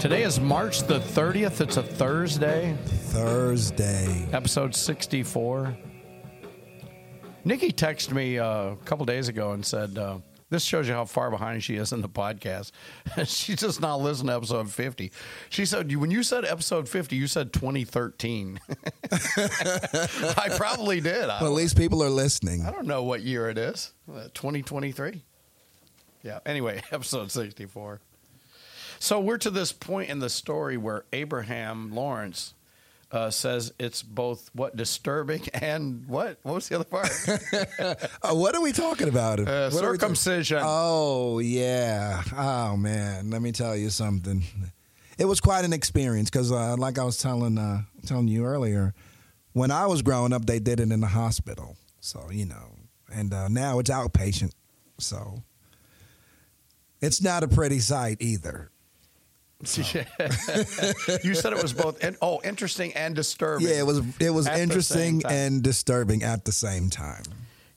Today is March the 30th. It's a Thursday, Thursday. episode 64. Nikki texted me uh, a couple days ago and said, uh, This shows you how far behind she is in the podcast. she just not listened to episode 50. She said, When you said episode 50, you said 2013. I probably did. Well, at least people are listening. I don't know what year it is. Uh, 2023. Yeah. Anyway, episode 64. So we're to this point in the story where Abraham Lawrence uh, says it's both what disturbing and what? What was the other part? Uh, what are we talking about? Uh, What are we talking- circumcision. Oh, yeah. Oh, man. Let me tell you something. It was quite an experience because, uh, like I was telling uh, telling you earlier, when I was growing up, they did it in the hospital. So, you know, and uh, now it's outpatient. So it's not a pretty sight either. you said it was both. In, oh, interesting and disturbing. Yeah, it was it was At interesting and disturbing at the same time.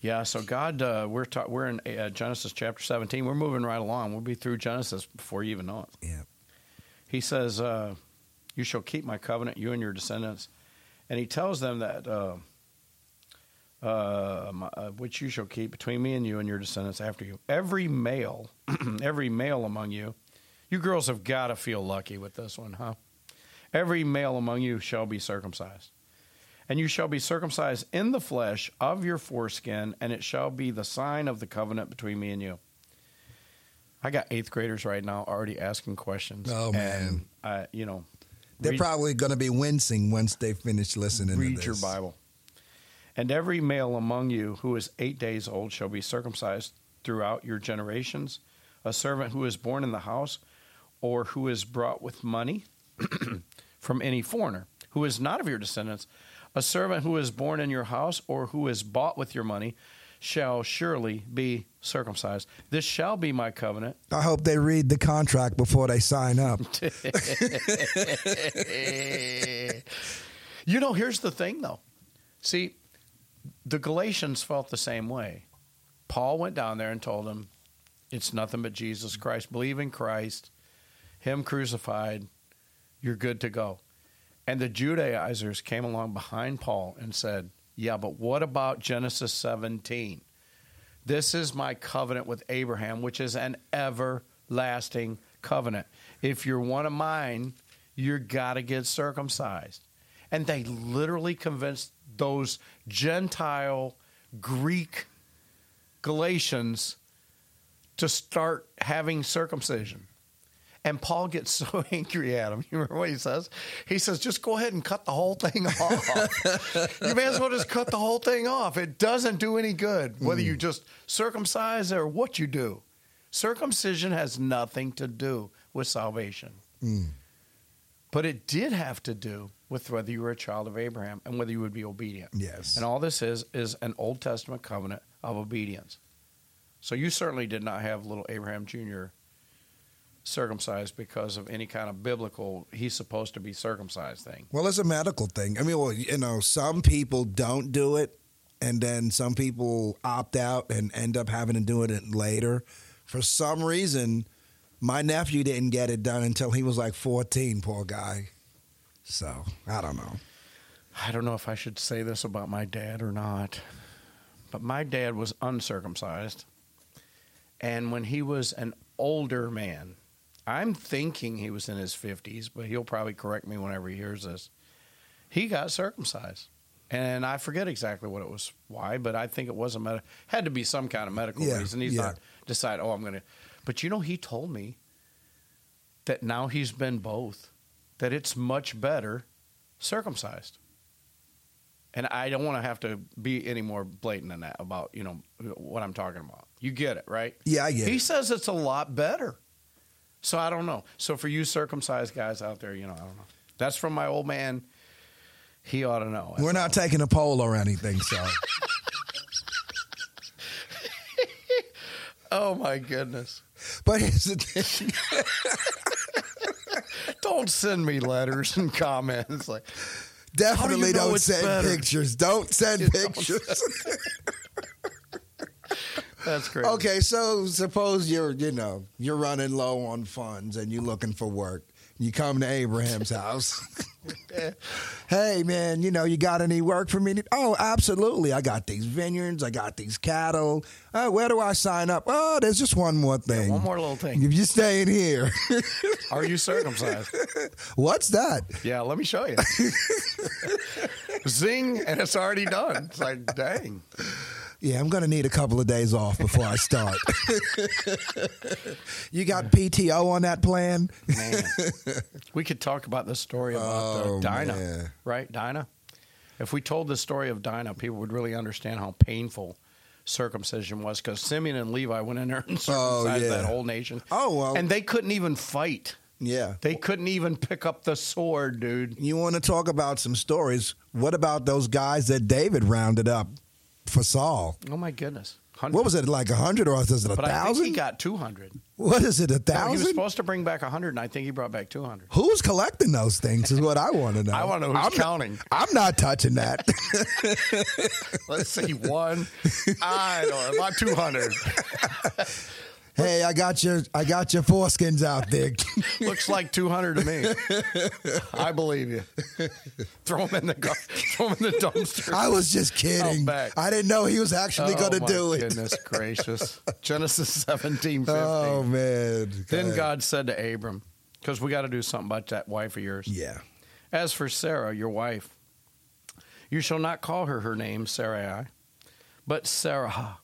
Yeah, so God, uh, we're ta- we're in uh, Genesis chapter 17. We're moving right along. We'll be through Genesis before you even know it. Yeah. he says, uh, "You shall keep my covenant, you and your descendants," and he tells them that uh, uh, my- uh, which you shall keep between me and you and your descendants after you. Every male, every male among you, you girls have got to feel lucky with this one, huh? Every male among you shall be circumcised. And you shall be circumcised in the flesh of your foreskin, and it shall be the sign of the covenant between me and you. I got eighth graders right now already asking questions. Oh, man. I, you know, They're read, probably going to be wincing once they finish listening to read your Bible. And every male among you who is eight days old shall be circumcised throughout your generations. A servant who is born in the house or who is brought with money from any foreigner who is not of your descendants, a servant who is born in your house or who is bought with your money shall surely be circumcised. This shall be my covenant I hope they read the contract before they sign up. you know, here's the thing, though. See, the Galatians felt the same way. Paul went down there and told them, it's nothing but Jesus Christ. Believe in Christ, Him crucified, you're good to go. And the Judaizers came along behind Paul and said, Yeah, but what about Genesis 17? This is my covenant with Abraham, which is an everlasting covenant. If you're one of mine, you're got to get circumcised. And they literally convinced those Gentile Greek Galatians to start having circumcision. And Paul gets so angry at him. You remember what he says? He says, just go ahead and cut the whole thing off. you may as well just cut the whole thing off. It doesn't do any good, whether you hmm. just circumcise or what you do. Circumcision has nothing to do with salvation. Hmm. But it did have to do with whether you were a child of Abraham and whether you would be obedient. Yes. And all this is is an Old Testament covenant of obedience. So you certainly did not have little Abraham Jr. circumcised because of any kind of biblical he's supposed to be circumcised thing. Well, it's a medical thing. I mean, well, you know, some people don't do it, and then some people opt out and end up having to do it later. For some reason, my nephew didn't get it done until he was like 14, poor guy. So, I don't know. I don't know if I should say this about my dad or not, but my dad was uncircumcised. And when he was an older man, I'm thinking he was in his 50s, but he'll probably correct me whenever he hears this. He got circumcised. And I forget exactly what it was, why, but I think it was a med- had to be some kind of medical Yeah, reason. He's yeah. not decide, oh, I'm going to. But you know, he told me that now he's been both, that it's much better circumcised. And I don't want to have to be any more blatant than that about, you know, what I'm talking about. You get it, right? Yeah, I get He it. says it's a lot better. So I don't know. So for you circumcised guys out there, you know, I don't know. That's from my old man. He ought to know. We're not taking a poll or anything, so. Oh my goodness. but here's the thing. Don't send me letters and comments like Definitely know don't send better? pictures. Don't send You don't pictures. That's great. Okay, so suppose you're, you know, you're running low on funds and you're looking for work. You come to Abraham's house. hey, man, you know, you got any work for me? Oh, absolutely. I got these vineyards. I got these cattle. Uh, where do I sign up? Oh, there's just one more thing. one more little thing. If you stay in here. Are you circumcised? What's that? Yeah, let me show you. Zing, and it's already done. It's like, dang. Yeah, I'm going to need a couple of days off before I start. you got PTO on that plan? Man. We could talk about the story about Oh, uh, Dinah, man. right? Dinah. If we told the story of Dinah, people would really understand how painful circumcision was because Simeon and Levi went in there and circumcised yeah. that whole nation. Oh, well. And they couldn't even fight. Yeah. They couldn't even pick up the sword, dude. You want to talk about some stories? What about those guys that David rounded up for Saul? Oh, my goodness. What was it, like a hundred or was it a think he got 200. What is it, a No, he was supposed to bring back a 100, and I think he brought back 200. Who's collecting those things is what I want to know. I wanna know who's I'm counting. Not, I'm not touching that. Let's see, one. I don't know, about 200. hey, I got your I got your foreskins out there. Looks like 200 to me. I believe you. Throw him in the gar- throw him in the dumpster. I was just kidding. I didn't know he was actually Oh, going to do it. Goodness gracious. Genesis 17, Oh man. then ahead. God said to Abram, because we got to do something about that wife of yours. Yeah. As for Sarah, your wife, you shall not call her her name Sarai, but Sarah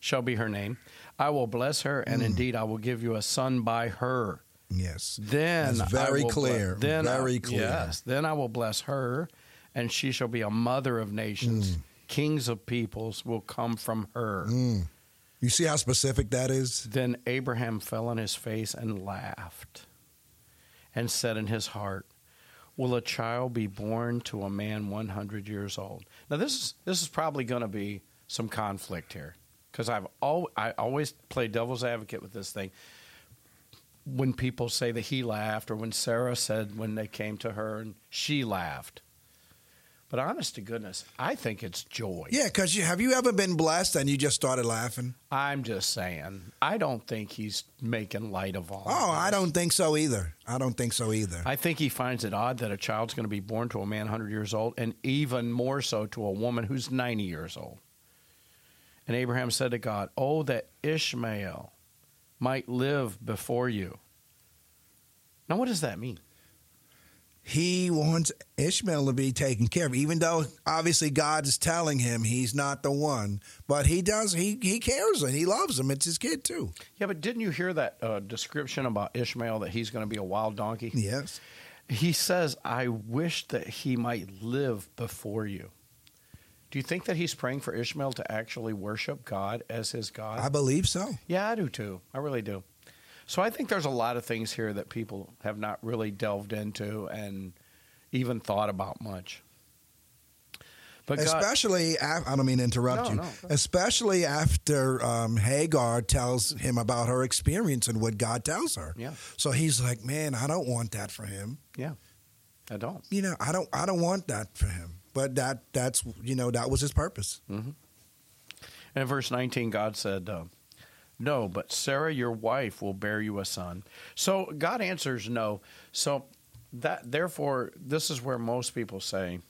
shall be her name. I will bless her, and Mm. indeed I will give you a son by her. Yes. Then That's very clear. ble- then I- Very clear. Yes. Then I will bless her, and she shall be a mother of nations. Kings of peoples will come from her. Mm. You see how specific that is? Then Abraham fell on his face and laughed, and said in his heart, "Will a child be born to a man one hundred years old?" Now this is this is probably going to be some conflict here, because I've al- I always play devil's advocate with this thing. When people say that he laughed, or when Sarah said when they came to her and she laughed, but honest to goodness, I think it's joy. Yeah, because you have you ever been blessed and you just started laughing? I'm just saying. I don't think he's making light of all. Oh, of I don't think so either. I don't think so either. I think he finds it odd that a child's going to be born to a man 100 years old, and even more so to a woman who's 90 years old. And Abraham said to God, Oh, that Ishmael might live before you. Now, what does that mean? he wants Ishmael to be taken care of, even though obviously God is telling him he's not the one. But he does. He he cares and he loves him. It's his kid too. Yeah, but didn't you hear that uh, description about Ishmael that he's going to be a wild donkey? Yes. He says, I wish that he might live before you. Do you think that he's praying for Ishmael to actually worship God as his God? I believe so. yeah, I do too. I really do. So I think there's a lot of things here that people have not really delved into and even thought about much. But God, Especially, af- I don't mean to interrupt No, you. no. Especially after um, Hagar tells him about her experience and what God tells her. Yeah. So he's like, "Man, I don't want that for him. yeah, I don't. You know, I don't. I don't want that for him. But that that's you know that was his purpose. And in verse 19, God said, uh, No, but Sarah, your wife, will bear you a son. So God answers no. So that therefore, this is where most people say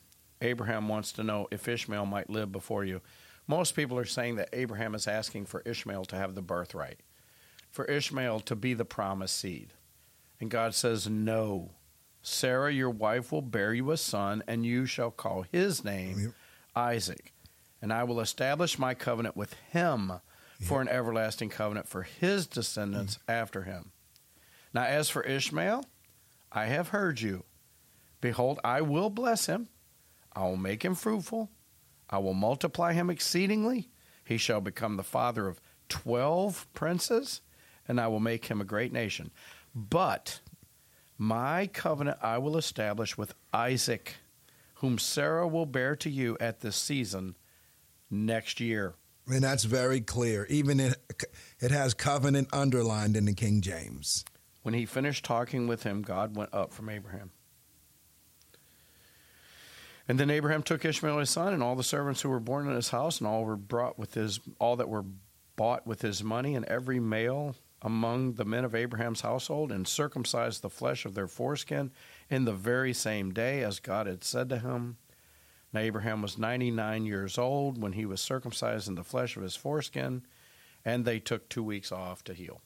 Abraham wants to know if Ishmael might live before you. Most people are saying that Abraham is asking for Ishmael to have the birthright, for Ishmael to be the promised seed. And God says, No. Sarah, your wife, will bear you a son, and you shall call his name Yep. Isaac. And I will establish my covenant with him for an everlasting covenant for his descendants mm. after him. Now, as for Ishmael, I have heard you. Behold, I will bless him. I will make him fruitful. I will multiply him exceedingly. He shall become the father of twelve princes, and I will make him a great nation. But my covenant I will establish with Isaac, whom Sarah will bear to you at this season next year. And that's very clear. Even it, it has covenant underlined in the King James. When he finished talking with him, God went up from Abraham. And then Abraham took Ishmael his son, and all the servants who were born in his house, and all were brought with his all that were bought with his money, and every male among the men of Abraham's household, and circumcised the flesh of their foreskin in the very same day as God had said to him. Now Abraham was 99 years old when he was circumcised in the flesh of his foreskin, and they took two weeks off to heal.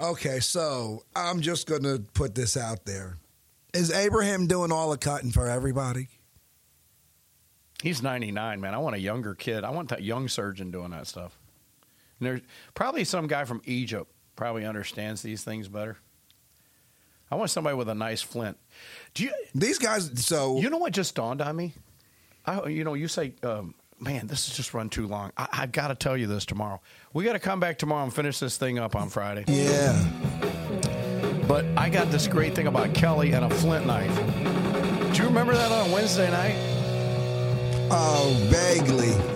Okay, so I'm just going to put this out there. Is Abraham doing all the cutting for everybody? He's 99, man. I want a younger kid. I want that young surgeon doing that stuff. And there's probably some guy from Egypt probably understands these things better. I want somebody with a nice flint. Do you? These guys. So You know what just dawned on me? I, you know, you say, um, man, this has just run too long. I, I've got to tell you this tomorrow. We got to come back tomorrow and finish this thing up on Friday. yeah. But I got this great thing about Kelly and a flint knife. Do you remember that on Wednesday night? Oh, vaguely.